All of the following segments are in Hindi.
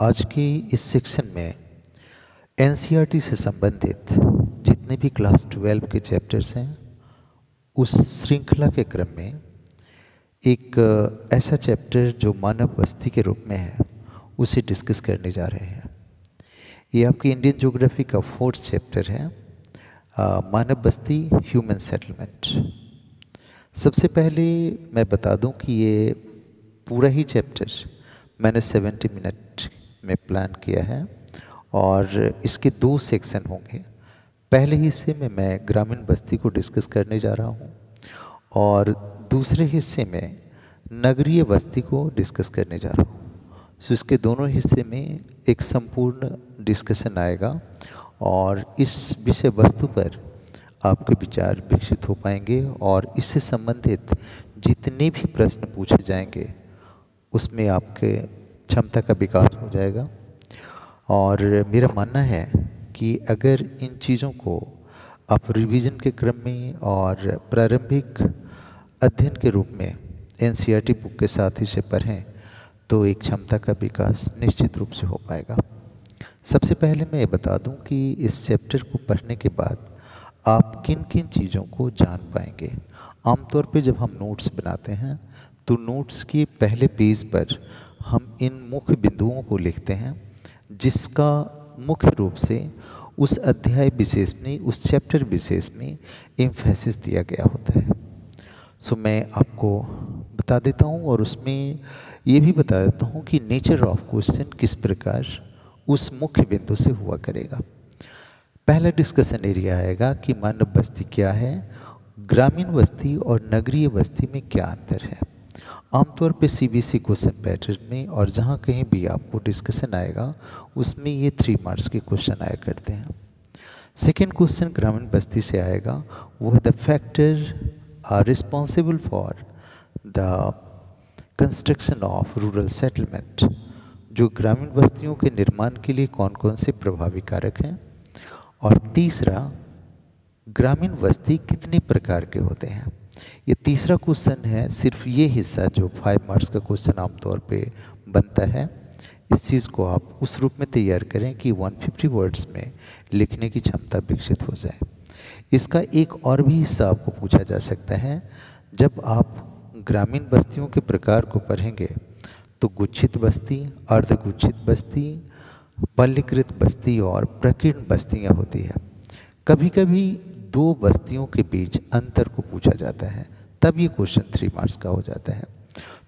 आज के इस सेक्शन में एन से संबंधित जितने भी क्लास ट्वेल्व के चैप्टर्स हैं, उस श्रृंखला के क्रम में एक ऐसा चैप्टर जो मानव बस्ती के रूप में है, उसे डिस्कस करने जा रहे हैं। ये आपकी इंडियन ज्योग्राफी का फोर्थ चैप्टर है मानव बस्ती ह्यूमन सेटलमेंट सबसे पहले मैं बता दूँ कि ये पूरा ही चैप्टर मैंने 70 मिनट में प्लान किया है और इसके दो सेक्शन होंगे। पहले हिस्से में मैं ग्रामीण बस्ती को डिस्कस करने जा रहा हूँ और दूसरे हिस्से में नगरीय बस्ती को डिस्कस करने जा रहा हूँ। सो इसके दोनों हिस्से में एक संपूर्ण डिस्कशन आएगा और इस विषय वस्तु पर आपके विचार विकसित हो पाएँगे और इससे संबंधित जितने भी प्रश्न पूछे जाएँगे, उसमें आपके क्षमता का विकास हो जाएगा। और मेरा मानना है कि अगर इन चीज़ों को आप रिवीजन के क्रम में और प्रारंभिक अध्ययन के रूप में एन बुक e के साथ ही से पढ़ें तो एक क्षमता का विकास निश्चित रूप से हो पाएगा। सबसे पहले मैं ये बता दूँ कि इस चैप्टर को पढ़ने के बाद आप किन किन चीज़ों को जान पाएँगे। आमतौर पे जब हम नोट्स बनाते हैं तो नोट्स के पहले पेज पर हम इन मुख्य बिंदुओं को लिखते हैं, जिसका मुख्य रूप से उस अध्याय विशेष में, उस चैप्टर विशेष में इम्फेसिस दिया गया होता है। सो मैं आपको बता देता हूँ और उसमें ये भी बता देता हूँ कि नेचर ऑफ़ क्वेश्चन किस प्रकार उस मुख्य बिंदु से हुआ करेगा। पहला डिस्कशन एरिया आएगा कि मानव बस्ती क्या है, ग्रामीण बस्ती और नगरीय बस्ती में क्या अंतर है। आमतौर पे सीबीएसई क्वेश्चन पैटर्न में और जहाँ कहीं भी आपको डिस्कशन आएगा, उसमें ये थ्री मार्क्स के क्वेश्चन आया करते हैं। सेकेंड क्वेश्चन ग्रामीण बस्ती से आएगा वह the factor are responsible for the construction of rural settlement जो ग्रामीण बस्तियों के निर्माण के लिए कौन कौन से प्रभावी कारक हैं? और तीसरा, ग्रामीण बस्ती कितने प्रकार के होते हैं? ये तीसरा क्वेश्चन है, सिर्फ़ ये हिस्सा जो फाइव मार्क्स का क्वेश्चन आमतौर पे बनता है, इस चीज़ को आप उस रूप में तैयार करें कि 150 वर्ड्स में लिखने की क्षमता विकसित हो जाए। इसका एक और भी हिस्सा आपको पूछा जा सकता है, जब आप ग्रामीण बस्तियों के प्रकार को पढ़ेंगे तो गुच्छित बस्ती, अर्धगुच्छित बस्ती, पल्लीकृत बस्ती और प्रकीर्ण बस्तियाँ होती है। कभी कभी दो बस्तियों के बीच अंतर को पूछा जाता है, तब ये क्वेश्चन थ्री मार्क्स का हो जाता है।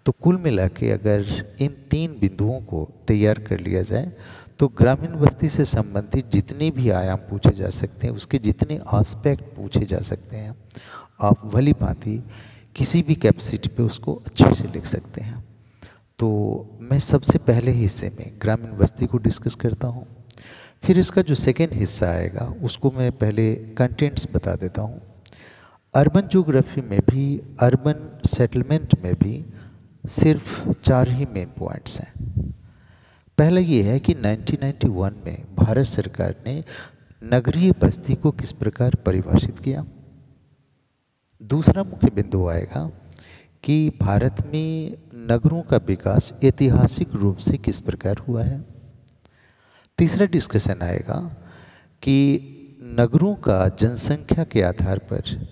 तो कुल मिला के अगर इन तीन बिंदुओं को तैयार कर लिया जाए तो ग्रामीण बस्ती से संबंधित जितने भी आयाम पूछे जा सकते हैं, उसके जितने आस्पेक्ट पूछे जा सकते हैं, आप भली भांति किसी भी कैपेसिटी पे उसको अच्छे से लिख सकते हैं। तो मैं सबसे पहले हिस्से में ग्रामीण बस्ती को डिस्कस करता हूँ। फिर इसका जो सेकेंड हिस्सा आएगा, उसको मैं पहले कंटेंट्स बता देता हूँ। अर्बन जोग्राफी में भी, अर्बन सेटलमेंट में भी सिर्फ़ चार ही मेन पॉइंट्स हैं। पहला ये है कि 1991 में भारत सरकार ने नगरीय बस्ती को किस प्रकार परिभाषित किया? दूसरा मुख्य बिंदु आएगा कि भारत में नगरों का विकास ऐतिहासिक रूप से किस प्रकार हुआ है? तीसरा डिस्कशन आएगा कि नगरों का जनसंख्या के आधार पर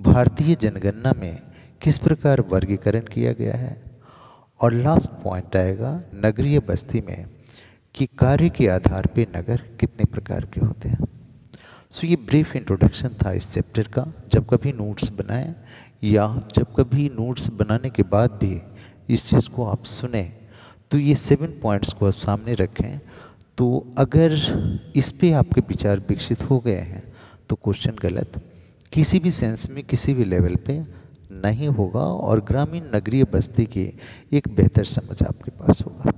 भारतीय जनगणना में किस प्रकार वर्गीकरण किया गया है? और लास्ट पॉइंट आएगा नगरीय बस्ती में कि कार्य के आधार पे नगर कितने प्रकार के होते हैं। सो ये ब्रीफ इंट्रोडक्शन था इस चैप्टर का। जब कभी नोट्स बनाएँ या जब कभी नोट्स बनाने के बाद भी इस चीज़ को आप सुने तो ये सेवन पॉइंट्स को आप सामने रखें तो अगर इस पे आपके विचार विकसित हो गए हैं तो क्वेश्चन गलत। किसी भी सेंस में, किसी भी लेवल पे नहीं होगा और ग्रामीण नगरीय बस्ती की एक बेहतर समझ आपके पास होगा।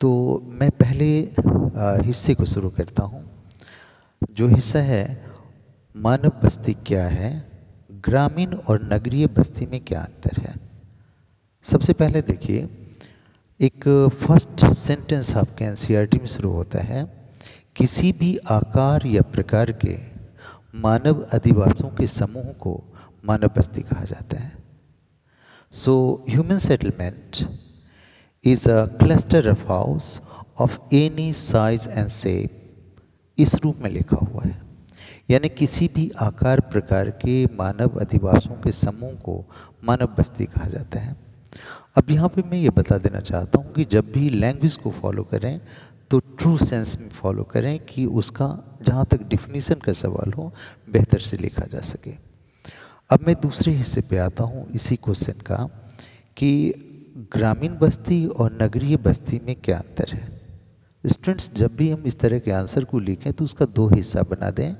तो मैं पहले हिस्से को शुरू करता हूँ। जो हिस्सा है, मानव बस्ती क्या है, ग्रामीण और नगरीय बस्ती में क्या अंतर है? सबसे पहले देखिए एक फ़र्स्ट सेंटेंस आपके एन में शुरू होता है, किसी भी आकार या प्रकार के मानव अधिवासों के समूह को मानव बस्ती कहा जाता है। So human settlement is a cluster of house of any size and shape इस रूप में लिखा हुआ है। यानी किसी भी आकार प्रकार के मानव अधिवासों के समूह को मानव बस्ती कहा जाता है। अब यहाँ पे मैं ये बता देना चाहता हूँ कि जब भी लैंग्वेज को फॉलो करें तो ट्रू सेंस में फॉलो करें कि उसका जहाँ तक डिफिनीसन का सवाल हो, बेहतर से लिखा जा सके। अब मैं दूसरे हिस्से पे आता हूँ, इसी क्वेश्चन का, कि ग्रामीण बस्ती और नगरीय बस्ती में क्या अंतर है? स्टूडेंट्स जब भी हम इस तरह के आंसर को लिखें तो उसका दो हिस्सा बना दें,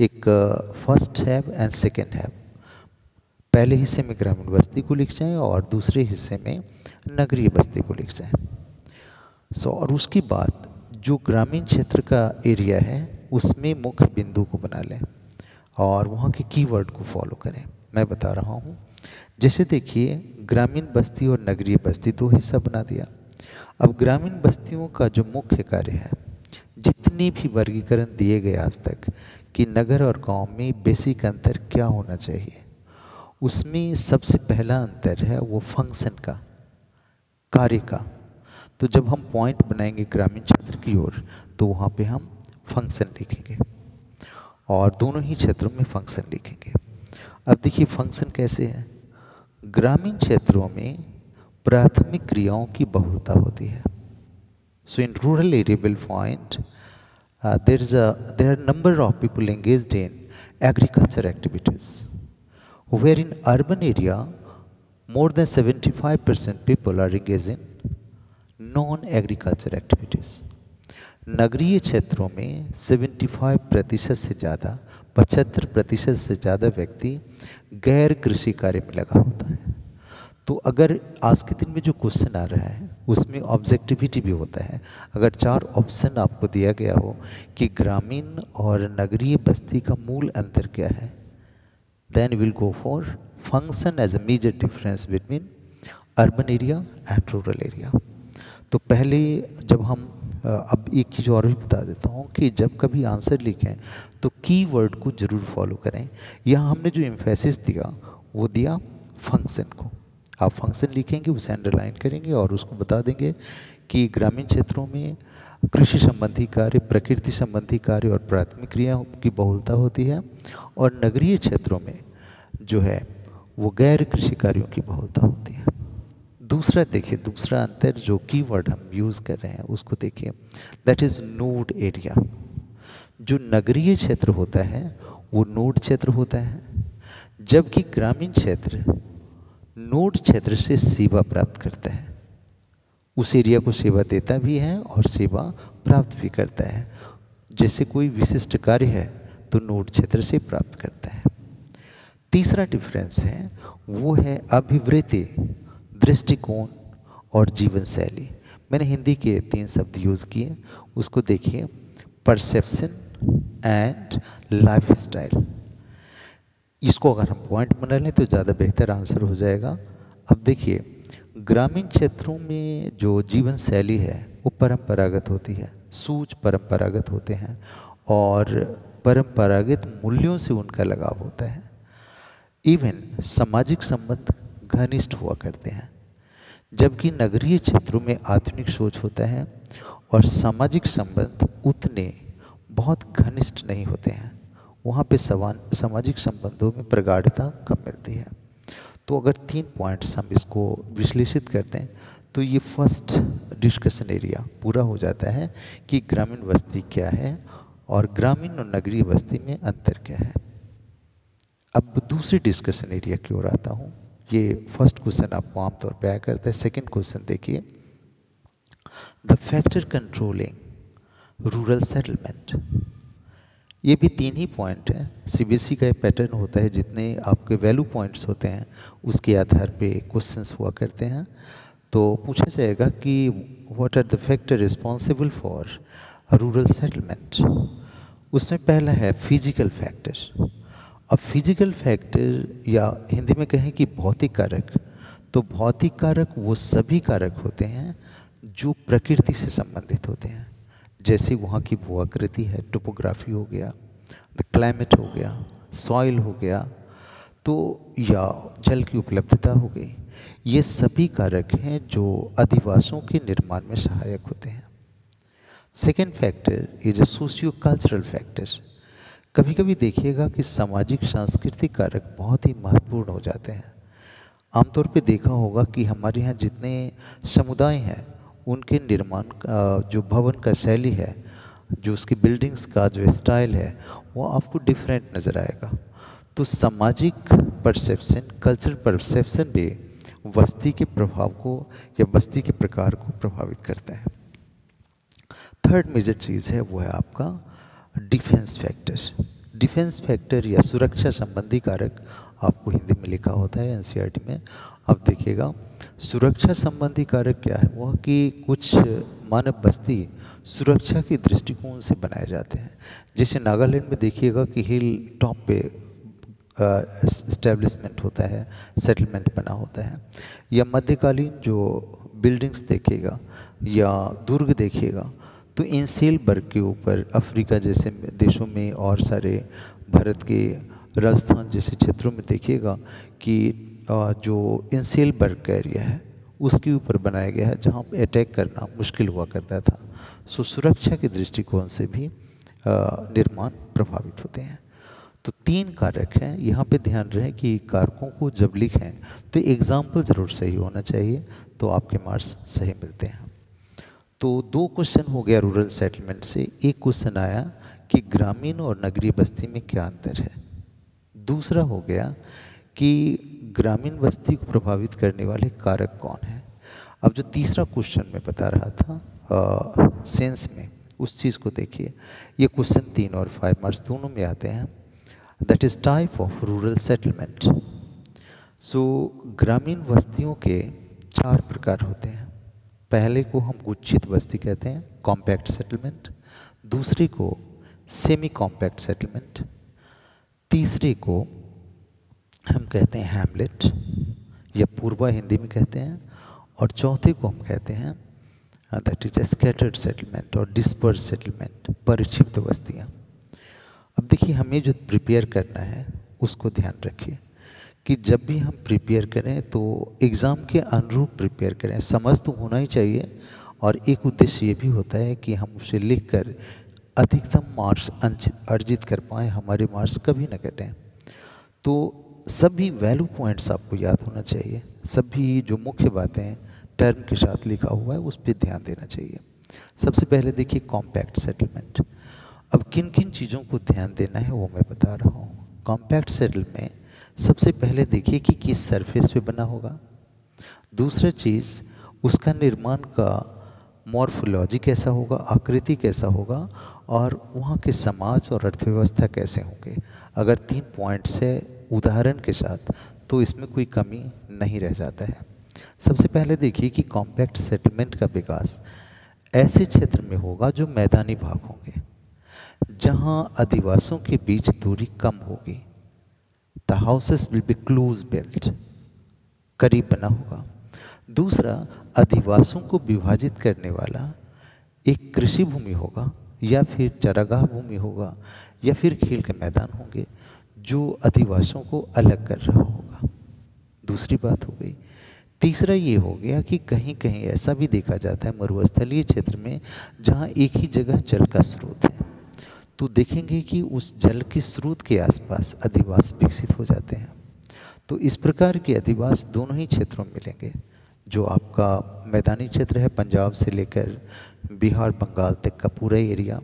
एक first half and second half पहले हिस्से में ग्रामीण बस्ती को लिख जाएँ और दूसरे हिस्से में नगरीय बस्ती को लिख जाएँ। सो और उसके बाद जो ग्रामीण क्षेत्र का एरिया है, उसमें मुख्य बिंदु को बना लें और वहाँ के कीवर्ड को फॉलो करें। मैं बता रहा हूँ, जैसे देखिए, ग्रामीण बस्ती और नगरीय बस्ती दो हिस्सा बना दिया। अब ग्रामीण बस्तियों का जो मुख्य कार्य है, जितने भी वर्गीकरण दिए गए आज तक, कि नगर और गाँव में बेसिक अंतर क्या होना चाहिए? उसमें सबसे पहला अंतर है वो फ़ंक्शन का, कार्य का। तो जब हम पॉइंट बनाएँगे ग्रामीण क्षेत्र की ओर तो वहाँ पे हम फ़ंक्शन लिखेंगे और दोनों ही क्षेत्रों में फ़ंक्शन लिखेंगे। अब देखिए फ़ंक्शन कैसे है? ग्रामीण क्षेत्रों में प्राथमिक क्रियाओं की बहुलता होती है। So in rural area will find there is there are number of people engaged in agriculture activities where in urban area, more than 75% people are engaged in non-agriculture activities. नगरीय क्षेत्रों में 75 प्रतिशत से ज़्यादा, पचहत्तर प्रतिशत से ज़्यादा व्यक्ति गैर कृषि कार्य में लगा होता है तो अगर आज के दिन में जो क्वेश्चन आ रहा है, उसमें ऑब्जेक्टिविटी भी होता है अगर चार ऑप्शन आपको दिया गया हो कि ग्रामीण और नगरीय बस्ती का मूल अंतर क्या है then we'll go for function as a major difference between urban area and rural area. तो पहले जब हम अब एक चीज़ और भी बता देता हूँ कि जब कभी आंसर लिखें तो की वर्ड को ज़रूर फॉलो करें। यहाँ हमने जो इम्फेसिस दिया, वो दिया फ़ंक्शन को। आप फ़ंक्शन लिखेंगे उसे अंडरलाइन करेंगे और उसको बता देंगे कि ग्रामीण क्षेत्रों में कृषि संबंधी कार्य, प्रकृति संबंधी कार्य और प्राथमिक क्रिया की बहुलता होती है और नगरीय क्षेत्रों में जो है, वो गैर कृषि कार्यों की बहुलता होती है। दूसरा देखिए, दूसरा अंतर जो कीवर्ड हम यूज़ कर रहे हैं, उसको देखिए दैट इज़ नोड एरिया जो नगरीय क्षेत्र होता है, वो नोड क्षेत्र होता है, जबकि ग्रामीण क्षेत्र नोड क्षेत्र से सेवा प्राप्त करता है। उस एरिया को सेवा देता भी है और सेवा प्राप्त भी करता है। जैसे कोई विशिष्ट कार्य है तो नोट क्षेत्र से प्राप्त करता है। तीसरा डिफरेंस है, वो है अभिवृत्ति, दृष्टिकोण और जीवन शैली मैंने हिंदी के तीन शब्द यूज़ किए, उसको देखिए। परसेप्शन एंड लाइफ स्टाइल इसको अगर हम पॉइंट बना लें तो ज़्यादा बेहतर आंसर हो जाएगा। अब देखिए ग्रामीण क्षेत्रों में जो जीवन शैली है, वो परंपरागत होती है सूच परंपरागत होते हैं और परंपरागत मूल्यों से उनका लगाव होता है। इवन सामाजिक संबंध घनिष्ठ हुआ करते हैं, जबकि नगरीय क्षेत्रों में आधुनिक सोच होता है और सामाजिक संबंध उतने बहुत घनिष्ठ नहीं होते हैं। वहाँ पे सवान सामाजिक संबंधों में प्रगाढ़ता कम मिलती है। तो अगर तीन पॉइंट्स हम इसको विश्लेषित करते हैं तो ये फ़र्स्ट डिस्कशन एरिया पूरा हो जाता है कि ग्रामीण बस्ती क्या है और ग्रामीण और नगरीय बस्ती में अंतर क्या है। अब दूसरी डिस्कशन एरिया की ओर आता हूँ। ये फ़र्स्ट क्वेश्चन आपको आमतौर पर आया करता है। सेकेंड क्वेश्चन देखिए। The factor controlling rural settlement ये भी तीन ही पॉइंट हैं। सीबीएसई का एक पैटर्न होता है, जितने आपके वैल्यू पॉइंट्स होते हैं, उसके आधार पे क्वेश्चंस हुआ करते हैं। तो पूछा जाएगा कि what are the factor responsible for rural settlement उसमें पहला है फ़िज़िकल फैक्टर अब फ़िज़िकल फैक्टर या हिंदी में कहें कि भौतिक कारक तो भौतिक कारक वो सभी कारक होते हैं जो प्रकृति से संबंधित होते हैं। जैसे वहाँ की भूआकृति है, टोपोग्राफी हो गया द क्लाइमेट हो गया सॉइल हो गया तो या जल की उपलब्धता हो गई, ये सभी कारक हैं जो अधिवासों के निर्माण में सहायक होते हैं। Second factor is a socio cultural factor कभी कभी देखिएगा कि सामाजिक, सांस्कृतिक कारक बहुत ही महत्वपूर्ण हो जाते हैं। आमतौर पे देखा होगा कि हमारे यहाँ जितने समुदाय हैं उनके निर्माण जो भवन का शैली है, जो उसकी बिल्डिंग्स का, जो स्टाइल है, वो आपको डिफरेंट नज़र आएगा। तो सामाजिक परसेप्शन कल्चर परसेप्शन भी बस्ती के प्रभाव को या बस्ती के प्रकार को प्रभावित करता है। थर्ड मेजर चीज़ है, वो है आपका डिफेंस फैक्टर डिफेंस फैक्टर या सुरक्षा संबंधी कारक आपको हिंदी में लिखा होता है एनसीईआरटी में। आप देखिएगा सुरक्षा संबंधी कारक क्या है? वह कि कुछ मानव बस्ती सुरक्षा के दृष्टिकोण से बनाए जाते हैं। जैसे नागालैंड में देखिएगा कि हिल टॉप पे इस्टेब्लिशमेंट होता है सेटलमेंट बना होता है। या मध्यकालीन जो बिल्डिंग्स देखेगा या दुर्ग देखिएगा तो इन सेल बर्ग के ऊपर अफ्रीका जैसे देशों में और सारे भारत के राजस्थान जैसे क्षेत्रों में देखिएगा कि जो इंसेल बर्ग एरिया है, उसके ऊपर बनाया गया है, जहाँ अटैक करना मुश्किल हुआ करता था। सो सुरक्षा के दृष्टिकोण से भी निर्माण प्रभावित होते हैं। तो तीन कारक हैं। यहाँ पे ध्यान रहे कि कारकों को जब लिखें तो एग्ज़ाम्पल ज़रूर सही होना चाहिए तो आपके मार्क्स सही मिलते हैं। तो दो क्वेश्चन हो गया रूरल सेटलमेंट से। एक क्वेश्चन आया कि ग्रामीण और नगरीय बस्ती में क्या अंतर है? दूसरा हो गया कि ग्रामीण बस्ती को प्रभावित करने वाले कारक कौन है? अब जो तीसरा क्वेश्चन मैं बता रहा था आ, सेंस में उस चीज़ को देखिए। ये क्वेश्चन तीन और फाइव मार्क्स दोनों में आते हैं। That is type of rural settlement so ग्रामीण बस्तियों के चार प्रकार होते हैं। पहले को हम गुच्छित बस्ती कहते हैं कॉम्पैक्ट सेटलमेंट दूसरे को सेमी कॉम्पैक्ट सेटलमेंट तीसरे को हम कहते हैं हैमलेट या पूर्वा हिंदी में कहते हैं, और चौथे को हम कहते हैं दैट इज़ स्कैटर्ड सेटलमेंट और डिस्पर्स सेटलमेंट परिक्षिप्त बस्तियाँ। अब देखिए, हमें जो प्रिपेयर करना है, उसको ध्यान रखिए कि जब भी हम प्रिपेयर करें तो एग्ज़ाम के अनुरूप प्रिपेयर करें। समझ तो होना ही चाहिए, और एक उद्देश्य ये भी होता है कि हम उसे लिख कर अधिकतम मार्क्स अर्जित कर पाएँ, हमारे मार्क्स कभी ना कटें। तो सभी वैल्यू पॉइंट्स आपको याद होना चाहिए। सभी जो मुख्य बातें टर्म के साथ लिखा हुआ है, उस पर ध्यान देना चाहिए। सबसे पहले देखिए कॉम्पैक्ट सेटलमेंट अब किन किन चीज़ों को ध्यान देना है, वो मैं बता रहा हूँ। कॉम्पैक्ट सेटल में सबसे पहले देखिए कि किस सरफेस पे बना होगा। दूसरा चीज़, उसका निर्माण का मॉर्फोलॉजी कैसा होगा, आकृति कैसा होगा, और वहाँ के समाज और अर्थव्यवस्था कैसे होंगे। अगर तीन पॉइंट्स है उदाहरण के साथ तो इसमें कोई कमी नहीं रह जाता है। सबसे पहले देखिए कि कॉम्पैक्ट सेटलमेंट का विकास ऐसे क्षेत्र में होगा जो मैदानी भाग होंगे, जहाँ अधिवासियों के बीच दूरी कम होगी। The houses will be close built करीब बना होगा। दूसरा अधिवासों को विभाजित करने वाला एक कृषि भूमि होगा, या फिर चरागाह भूमि होगा, या फिर खेल के मैदान होंगे। जो अधिवासों को अलग कर रहा होगा। दूसरी बात हो गई। तीसरा ये हो गया कि कहीं कहीं ऐसा भी देखा जाता है मरुस्थलीय क्षेत्र में जहाँ एक ही जगह जल का स्रोत है। तो देखेंगे कि उस जल के स्रोत के आसपास अधिवास विकसित हो जाते हैं। तो इस प्रकार के अधिवास दोनों ही क्षेत्रों में मिलेंगे। जो आपका मैदानी क्षेत्र है, पंजाब से लेकर बिहार, बंगाल तक का पूरा एरिया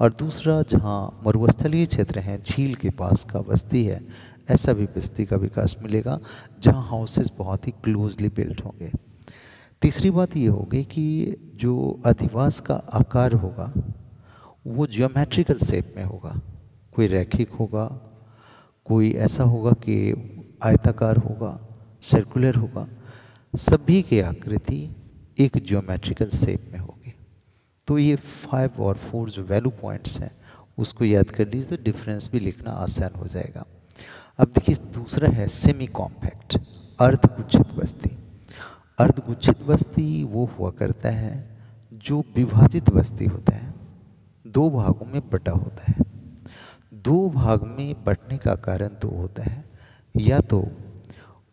और दूसरा, जहाँ मरुस्थलीय क्षेत्र हैं, झील के पास का बस्ती है, ऐसा भी बस्ती का विकास मिलेगा, जहाँ हाउसेस बहुत ही क्लोजली बिल्ट होंगे। तीसरी बात ये होगी कि जो अधिवास का आकार होगा, वो जियोमेट्रिकल शेप में होगा। कोई रैखिक होगा, कोई ऐसा होगा कि आयताकार होगा सर्कुलर होगा, सभी की आकृति एक जियोमेट्रिकल शेप में होगी। तो ये फाइव और फोर जो वैल्यू पॉइंट्स हैं, उसको याद कर लीजिए तो डिफरेंस भी लिखना आसान हो जाएगा। अब देखिए, दूसरा है सेमी कॉम्पैक्ट अर्धगुच्छित बस्ती। अर्धगुच्छित बस्ती वो हुआ करता है जो विभाजित बस्ती होता है, दो भागों में बटा होता है। दो भाग में बटने का कारण दो होता है, या तो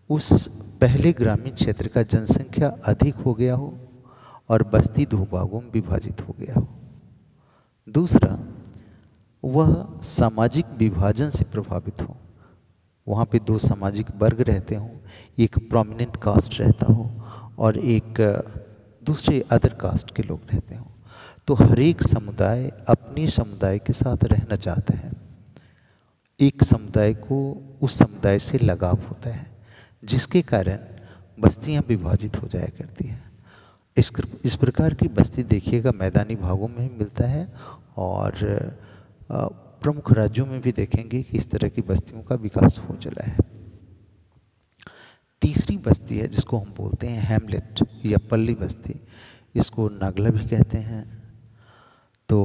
उस पहले ग्रामीण क्षेत्र का जनसंख्या अधिक हो गया हो और बस्ती दो भागों में विभाजित हो गया। हो दूसरा, वह सामाजिक विभाजन से प्रभावित हो। वहाँ पे दो सामाजिक वर्ग रहते हों, एक प्रोमिनेंट कास्ट रहता हो और एक, दूसरे अदर कास्ट के लोग रहते हों। तो हर एक समुदाय अपने समुदाय के साथ रहना चाहता है। एक समुदाय को उस समुदाय से लगाव होता है, जिसके कारण बस्तियाँ विभाजित हो जाया करती हैं। इस इस प्रकार की बस्ती देखिएगा, मैदानी भागों में मिलता है और प्रमुख राज्यों में भी देखेंगे कि इस तरह की बस्तियों का विकास हो चला है। तीसरी बस्ती है जिसको हम बोलते हैं हेमलेट या पल्ली बस्ती। इसको नागला भी कहते हैं। तो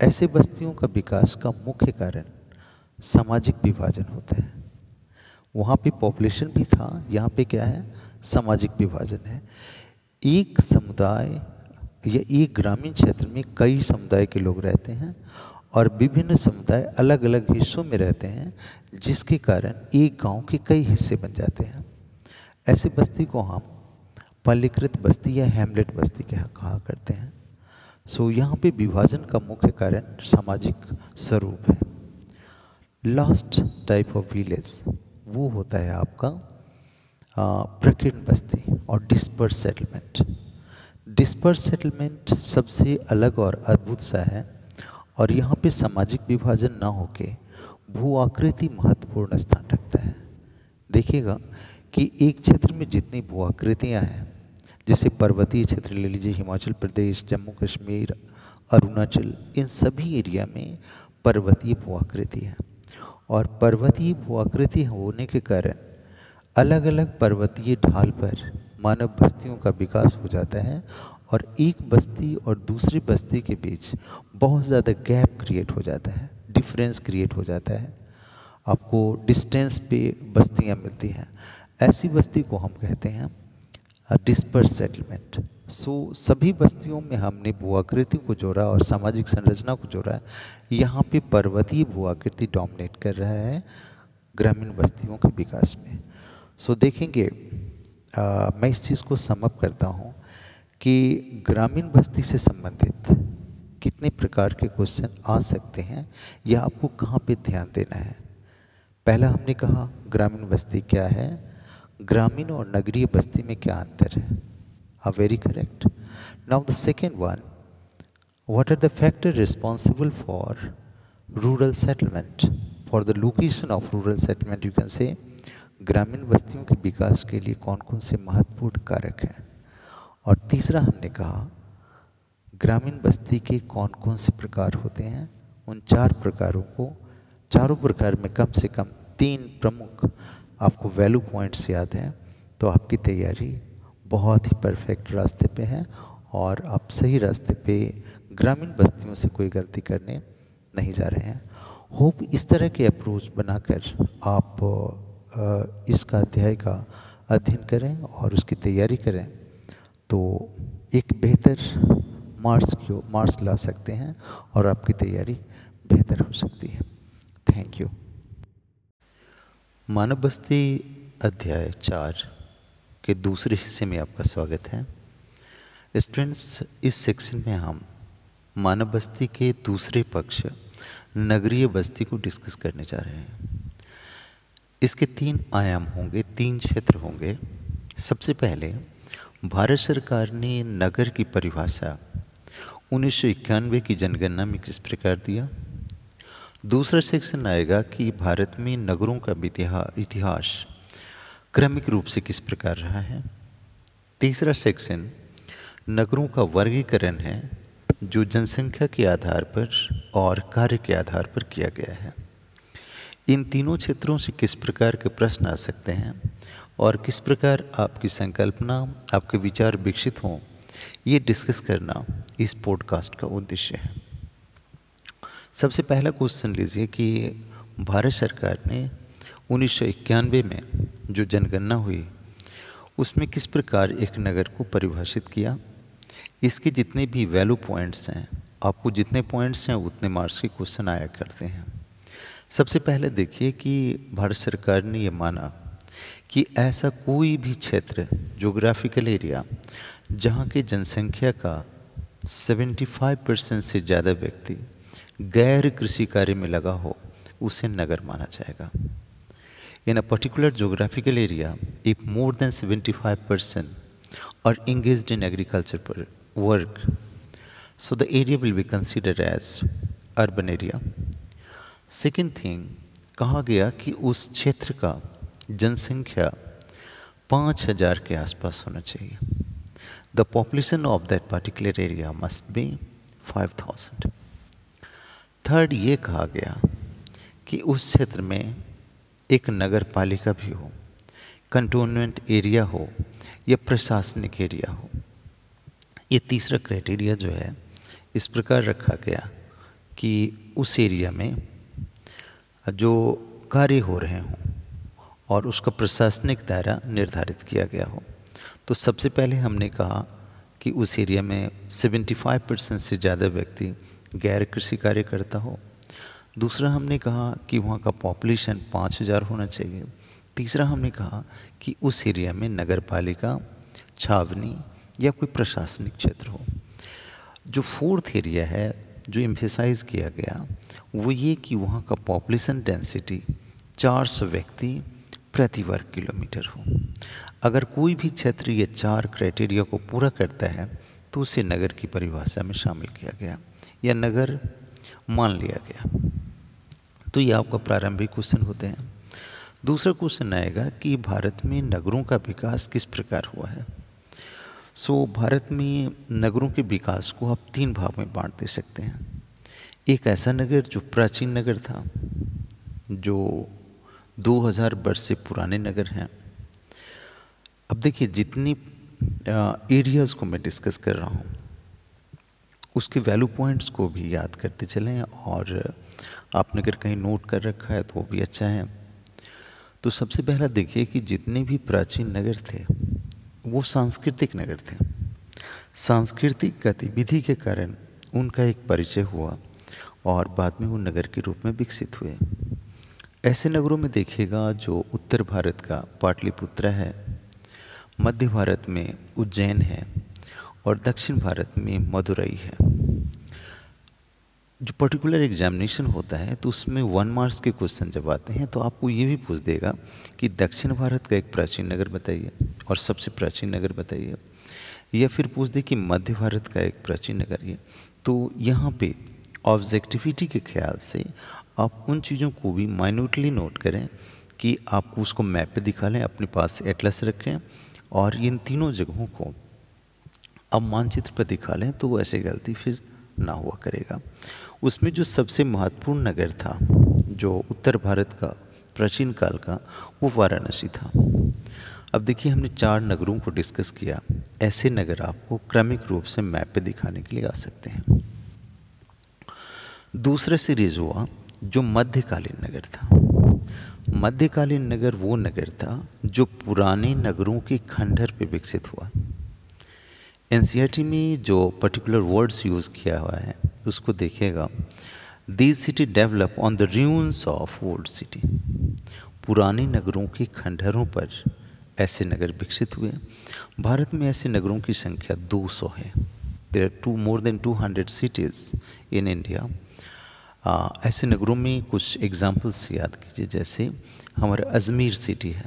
ऐसे बस्तियों का विकास का मुख्य कारण सामाजिक विभाजन होता है। वहाँ पे पॉपुलेशन भी था, यहाँ पे क्या है? सामाजिक विभाजन है। एक समुदाय या एक ग्रामीण क्षेत्र में कई समुदाय के लोग रहते हैं और विभिन्न समुदाय अलग अलग हिस्सों में रहते हैं, जिसके कारण एक गाँव के कई हिस्से बन जाते हैं। ऐसी बस्ती को हम पल्लीकृत बस्ती या हेमलेट बस्ती कहा करते हैं। सो, यहाँ पे विभाजन का मुख्य कारण सामाजिक स्वरूप है। लास्ट टाइप ऑफ़ विलेज वो होता है आपका प्रकीर्ण बस्ती और डिस्पर्स सेटलमेंट डिस्पर्स सेटलमेंट सबसे अलग और अद्भुत सा है और यहाँ पे सामाजिक विभाजन ना होके भू आकृति महत्वपूर्ण स्थान रखता है। देखिएगा कि एक क्षेत्र में जितनी भू आकृतियाँ हैं, जैसे पर्वतीय क्षेत्र ले लीजिए, हिमाचल प्रदेश, जम्मू कश्मीर, अरुणाचल, इन सभी एरिया में पर्वतीय भू आकृति है। और पर्वतीय भू आकृति होने के कारण अलग अलग पर्वतीय ढाल पर मानव बस्तियों का विकास हो जाता है और एक बस्ती और दूसरी बस्ती के बीच बहुत ज़्यादा गैप क्रिएट हो जाता है डिफरेंस क्रिएट हो जाता है। आपको डिस्टेंस पे बस्तियाँ मिलती हैं। ऐसी बस्ती को हम कहते हैं डिस्पर्स सेटलमेंट सो सभी बस्तियों में हमने भूआकृति को जोड़ा और सामाजिक संरचना को जोड़ा यहाँ पे पर्वतीय भूआकृति डोमिनेट कर रहा है ग्रामीण बस्तियों के विकास में। सो so, देखेंगे आ, मैं इस चीज़ को समअप करता हूँ कि ग्रामीण बस्ती से संबंधित कितने प्रकार के क्वेश्चन आ सकते हैं या आपको कहाँ पे ध्यान देना है? पहला हमने कहा ग्रामीण बस्ती क्या है? ग्रामीण और नगरीय बस्ती में क्या अंतर है? आ very correct now the second one what are the factor responsible for rural settlement for the location of rural settlement you can say ग्रामीण बस्तियों के विकास के लिए कौन कौन से महत्वपूर्ण कारक हैं? और तीसरा हमने कहा, ग्रामीण बस्ती के कौन कौन से प्रकार होते हैं? उन चार प्रकारों को, चारों प्रकार में कम से कम तीन प्रमुख आपको वैल्यू पॉइंट्स याद हैं तो आपकी तैयारी बहुत ही परफेक्ट रास्ते पे हैं और आप सही रास्ते पे ग्रामीण बस्तियों से कोई गलती करने नहीं जा रहे हैं। होप इस तरह के अप्रोच बनाकर आप इसका अध्याय का अध्ययन करें और उसकी तैयारी करें तो एक बेहतर मार्क्स क्यों मार्क्स ला सकते हैं और आपकी तैयारी बेहतर हो सकती है। थैंक यू मानव बस्ती अध्याय चार के दूसरे हिस्से में आपका स्वागत है। स्टूडेंट्स इस सेक्शन में हम मानव बस्ती के दूसरे पक्ष नगरीय बस्ती को डिस्कस करने जा रहे हैं। इसके तीन आयाम होंगे, तीन क्षेत्र होंगे। सबसे पहले, भारत सरकार ने नगर की परिभाषा उन्नीस सौ इक्यानवे की जनगणना में किस प्रकार दिया? दूसरा सेक्शन आएगा कि भारत में नगरों का इतिहास क्रमिक रूप से किस प्रकार रहा है। तीसरा सेक्शन, नगरों का वर्गीकरण है जो जनसंख्या के आधार पर और कार्य के आधार पर किया गया है। इन तीनों क्षेत्रों से किस प्रकार के प्रश्न आ सकते हैं और किस प्रकार आपकी संकल्पना, आपके विचार विकसित हों, ये डिस्कस करना इस पॉडकास्ट का उद्देश्य है। सबसे पहला क्वेश्चन लीजिए कि भारत सरकार ने उन्नीस सौ इक्यानवे में जो जनगणना हुई, उसमें किस प्रकार एक नगर को परिभाषित किया? इसके जितने भी वैल्यू पॉइंट्स हैं, आपको जितने पॉइंट्स हैं, उतने मार्क्स के क्वेश्चन आया करते हैं। सबसे पहले देखिए कि भारत सरकार ने यह माना कि ऐसा कोई भी क्षेत्र जोग्राफिकल एरिया जहाँ की जनसंख्या का 75 परसेंट से ज़्यादा व्यक्ति गैर कृषि कार्य में लगा हो, उसे नगर माना जाएगा। In a particular geographical area if more than 75 percent और इंगेज इन एग्रीकल्चर पर work so the area will be consider as urban area second thing, कहा गया कि उस क्षेत्र का जनसंख्या पाँच हज़ार के आसपास होना चाहिए। The population of that particular area must be five thousand third ये कहा गया कि उस क्षेत्र में एक नगर पालिका भी हो कंटोनमेंट एरिया हो या प्रशासनिक एरिया हो। ये तीसरा क्राइटेरिया जो है, इस प्रकार रखा गया कि उस एरिया में जो कार्य हो रहे हों और उसका प्रशासनिक दायरा निर्धारित किया गया हो। तो सबसे पहले हमने कहा कि उस एरिया में 75 परसेंट से ज़्यादा व्यक्ति गैर कृषि कार्य करता हो। दूसरा हमने कहा कि वहाँ का पॉपुलेशन पाँच हज़ार होना चाहिए। तीसरा हमने कहा कि उस एरिया में नगर पालिका छावनी या कोई प्रशासनिक क्षेत्र हो। जो फोर्थ एरिया है, जो एम्फेसाइज किया गया वो ये कि वहाँ का पॉपुलेशन डेंसिटी 400 व्यक्ति प्रति वर्ग किलोमीटर हो। अगर कोई भी क्षेत्र ये चार क्राइटेरिया को पूरा करता है तो उसे नगर की परिभाषा में शामिल किया गया या नगर मान लिया गया। तो ये आपका प्रारंभिक क्वेश्चन होते हैं। दूसरा क्वेश्चन आएगा कि भारत में नगरों का विकास किस प्रकार हुआ है? सो so, भारत में नगरों के विकास को आप तीन भाग में बांट दे सकते हैं। एक ऐसा नगर जो प्राचीन नगर था, जो 2000 वर्ष से पुराने नगर हैं। अब देखिए, जितनी एरियाज़ को मैं डिस्कस कर रहा हूँ, उसके वैल्यू पॉइंट्स को भी याद करते चलें और आपने अगर कहीं नोट कर रखा है तो वो भी अच्छा है। तो सबसे पहला देखिए कि जितने भी प्राचीन नगर थे, वो सांस्कृतिक नगर थे। सांस्कृतिक गतिविधि के कारण उनका एक परिचय हुआ। और बाद में वो नगर के रूप में विकसित हुए। ऐसे नगरों में देखिएगा जो उत्तर भारत का पाटलिपुत्र है, मध्य भारत में उज्जैन है और दक्षिण भारत में मदुरई है। जो पर्टिकुलर एग्जामिनेशन होता है तो उसमें वन मार्क्स के क्वेश्चन जब आते हैं तो आपको ये भी पूछ देगा कि दक्षिण भारत का एक प्राचीन नगर बताइए और सबसे प्राचीन नगर बताइए। या फिर पूछ दे कि मध्य भारत का एक प्राचीन नगर ये तो यहाँ पे ऑब्जेक्टिविटी के ख्याल से आप उन चीज़ों को भी माइन्यूटली नोट करें कि आपको उसको मैप पे दिखा लें अपने पास एटलस रखें और इन तीनों जगहों को अब मानचित्र पर दिखा लें तो वो ऐसे गलती फिर ना हुआ करेगा। उसमें जो सबसे महत्वपूर्ण नगर था, जो उत्तर भारत का, प्राचीन काल का, वो वाराणसी था। अब देखिए हमने चार नगरों को डिस्कस किया। ऐसे नगर आपको क्रमिक रूप से मैप पे दिखाने के लिए आ सकते हैं। दूसरा सीरीज़ हुआ जो मध्यकालीन नगर था। मध्यकालीन नगर वो नगर था जो पुराने नगरों के खंडर पे विकसित हुआ। एन में जो पर्टिकुलर वर्ड्स यूज़ किया हुआ है, उसको देखेगा this city develop on the ruins of old city पुराने नगरों के खंडरों पर ऐसे नगर विकसित हुए। भारत में ऐसे नगरों की संख्या 200 है। There are two more than 200 cities in India uh, ऐसे नगरों में कुछ एग्जांपल्स याद कीजिए जैसे हमारे अजमेर सिटी है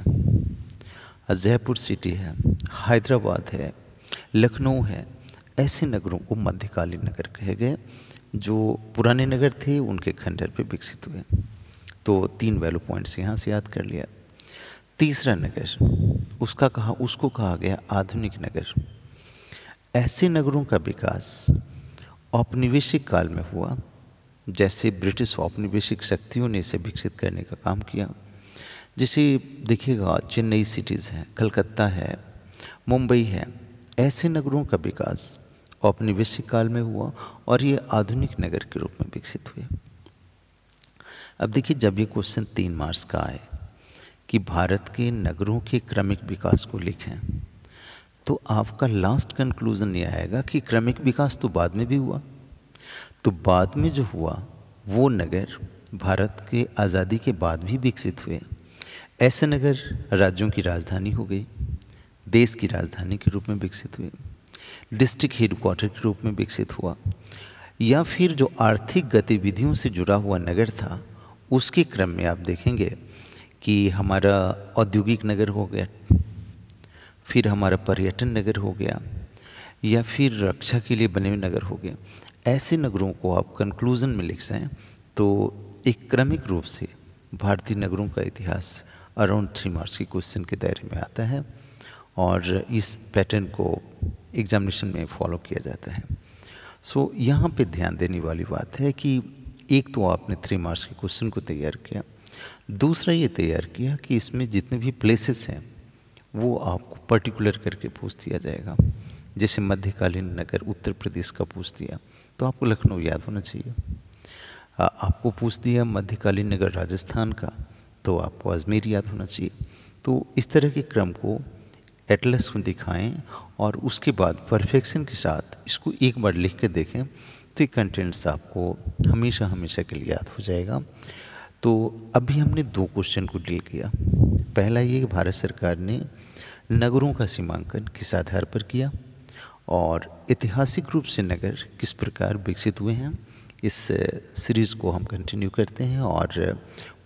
जयपुर सिटी है हैदराबाद है लखनऊ है ऐसे नगरों को मध्यकालीन नगर कहे गए जो पुराने नगर थे उनके खंडर पे विकसित हुए। तो तीन वैल्यू पॉइंट्स यहाँ से याद कर लिया। तीसरा नगर उसका कहा उसको कहा गया आधुनिक नगर। ऐसे नगरों का विकास औपनिवेशिक काल में हुआ जैसे ब्रिटिश औपनिवेशिक शक्तियों ने इसे विकसित करने का काम किया। जैसे देखिएगा, चेन्नई सिटीज़ है, कलकत्ता है, मुंबई है, ऐसे नगरों का विकास औपनिवेशिक काल में हुआ और ये आधुनिक नगर के रूप में विकसित हुए। अब देखिए, जब ये क्वेश्चन तीन मार्च का आए कि भारत के नगरों के क्रमिक विकास को लिखें तो आपका लास्ट कंक्लूजन ये आएगा कि क्रमिक विकास तो बाद में भी हुआ। तो बाद में जो हुआ, वो नगर भारत के आज़ादी के बाद भी विकसित हुए। ऐसे नगर राज्यों की राजधानी हो गई, देश की राजधानी के रूप में विकसित हुई डिस्ट्रिक्ट हेडक्वार्टर के रूप में विकसित हुआ, या फिर जो आर्थिक गतिविधियों से जुड़ा हुआ नगर था, उसके क्रम में आप देखेंगे कि हमारा औद्योगिक नगर हो गया, फिर हमारा पर्यटन नगर हो गया, या फिर रक्षा के लिए बने हुए नगर हो गया ऐसे नगरों को आप कंक्लूजन में लिख सकें तो एक क्रमिक रूप से भारतीय नगरों का इतिहास अराउंड थ्री मार्क्स के क्वेश्चन के दायरे में आता है और इस पैटर्न को एग्जामिनेशन में फॉलो किया जाता है। सो so, यहाँ पे ध्यान देने वाली बात है कि एक तो आपने थ्री मार्क्स के क्वेश्चन को तैयार किया दूसरा ये तैयार किया कि इसमें जितने भी प्लेसेस हैं वो आपको पर्टिकुलर करके पूछ दिया जाएगा। जैसे मध्यकालीन नगर उत्तर प्रदेश का पूछ दिया तो आपको लखनऊ याद होना चाहिए। आपको पूछ दिया मध्यकालीन नगर राजस्थान का तो आपको अजमेर याद होना चाहिए। तो इस तरह के क्रम को एटलस को दिखाएँ और उसके बाद परफेक्शन के साथ इसको एक बार लिख कर देखें तो ये कंटेंट्स आपको हमेशा हमेशा के लिए याद हो जाएगा। तो अभी हमने दो क्वेश्चन को डील किया। पहला ये कि भारत सरकार ने नगरों का सीमांकन किस आधार पर किया? और ऐतिहासिक रूप से नगर किस प्रकार विकसित हुए हैं, इस सीरीज़ को हम कंटिन्यू करते हैं और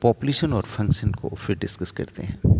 पॉपुलेशन और फ़ंक्शन को फिर डिस्कस करते हैं।